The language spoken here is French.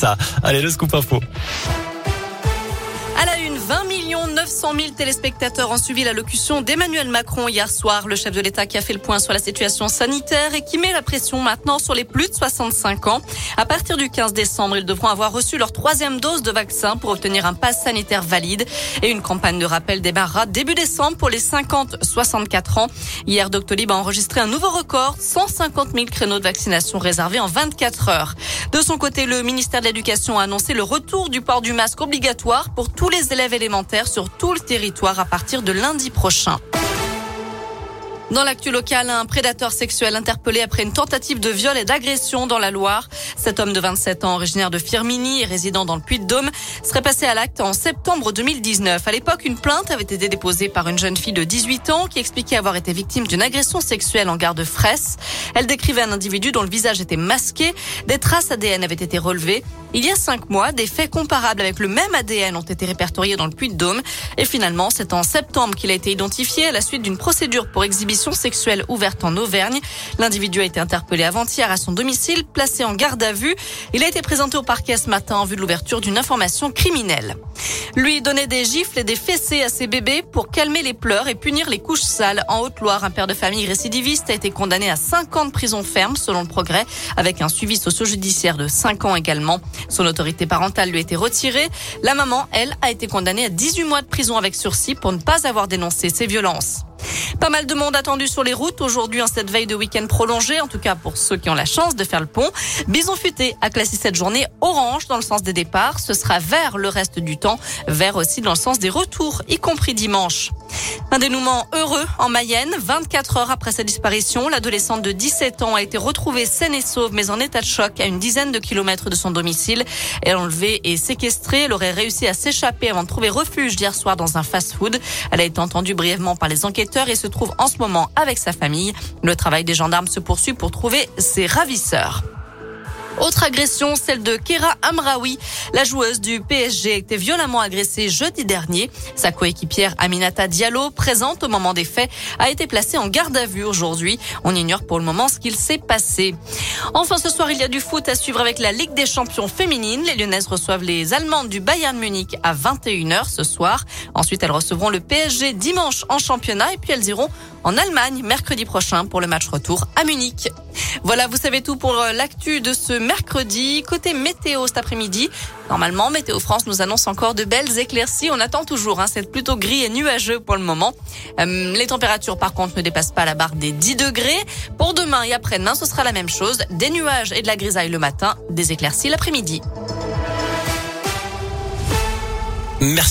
Ça, allez, le scoop info. À la une, 20 millions 900 000 téléspectateurs ont suivi l'allocution d'Emmanuel Macron hier soir, le chef de l'État qui a fait le point sur la situation sanitaire et qui met la pression maintenant sur les plus de 65 ans. À partir du 15 décembre, ils devront avoir reçu leur troisième dose de vaccin pour obtenir un pass sanitaire valide et une campagne de rappel démarrera début décembre pour les 50-64 ans. Hier, Doctolib a enregistré un nouveau record, 150 000 créneaux de vaccination réservés en 24 heures. De son côté, le ministère de l'Éducation a annoncé le retour du port du masque obligatoire pour tous les élèves élémentaires sur tout le territoire à partir de lundi prochain. Dans l'actu local, un prédateur sexuel interpellé après une tentative de viol et d'agression dans la Loire. Cet homme de 27 ans, originaire de Firminy et résident dans le Puy-de-Dôme, serait passé à l'acte en septembre 2019. À l'époque, une plainte avait été déposée par une jeune fille de 18 ans qui expliquait avoir été victime d'une agression sexuelle en gare de. Elle décrivait un individu dont le visage était masqué. Des traces ADN avaient été relevées. Il y a cinq mois, des faits comparables avec le même ADN ont été répertoriés dans le Puy-de-Dôme. Et finalement, c'est en septembre qu'il a été identifié à la suite d'une procédure pour exhibition sexuelle ouverte en Auvergne. L'individu a été interpellé avant-hier à son domicile, placé en garde à vue. Il a été présenté au parquet ce matin en vue de l'ouverture d'une information criminelle. Lui donner des gifles et des fessées à ses bébés pour calmer les pleurs et punir les couches sales. En Haute-Loire, un père de famille récidiviste a été condamné à 5 ans de prison ferme selon le progrès, avec un suivi socio-judiciaire de 5 ans également. Son autorité parentale lui a été retirée. La maman, elle, a été condamnée à 18 mois de prison avec sursis pour ne pas avoir dénoncé ces violences. Pas mal de monde attendu sur les routes aujourd'hui en cette veille de week-end prolongé, en tout cas pour ceux qui ont la chance de faire le pont. Bison Futé a classé cette journée orange dans le sens des départs. Ce sera vert le reste du temps, vert aussi dans le sens des retours, y compris dimanche. Un dénouement heureux en Mayenne. 24 heures après sa disparition, l'adolescente de 17 ans a été retrouvée saine et sauve, mais en état de choc à une dizaine de kilomètres de son domicile. Elle enlevée et séquestrée. Elle aurait réussi à s'échapper avant de trouver refuge hier soir dans un fast-food. Elle a été entendue brièvement par les enquêteurs et se trouve en ce moment avec sa famille. Le travail des gendarmes se poursuit pour trouver ses ravisseurs. Autre agression, celle de Kera Amraoui. La joueuse du PSG a été violemment agressée jeudi dernier. Sa coéquipière Aminata Diallo, présente au moment des faits, a été placée en garde à vue aujourd'hui. On ignore pour le moment ce qu'il s'est passé. Enfin, ce soir, il y a du foot à suivre avec la Ligue des champions féminines. Les Lyonnaises reçoivent les Allemandes du Bayern Munich à 21h ce soir. Ensuite, elles recevront le PSG dimanche en championnat et puis elles iront en Allemagne mercredi prochain pour le match retour à Munich. Voilà, vous savez tout pour euh, l'actu de ce mercredi. Côté météo cet après-midi, normalement, Météo France nous annonce encore de belles éclaircies. On attend toujours, hein, c'est plutôt gris et nuageux pour le moment. Euh, les températures, par contre, ne dépassent pas la barre des 10 degrés. Pour demain et après-demain, ce sera la même chose. Des nuages et de la grisaille le matin, des éclaircies l'après-midi. Merci.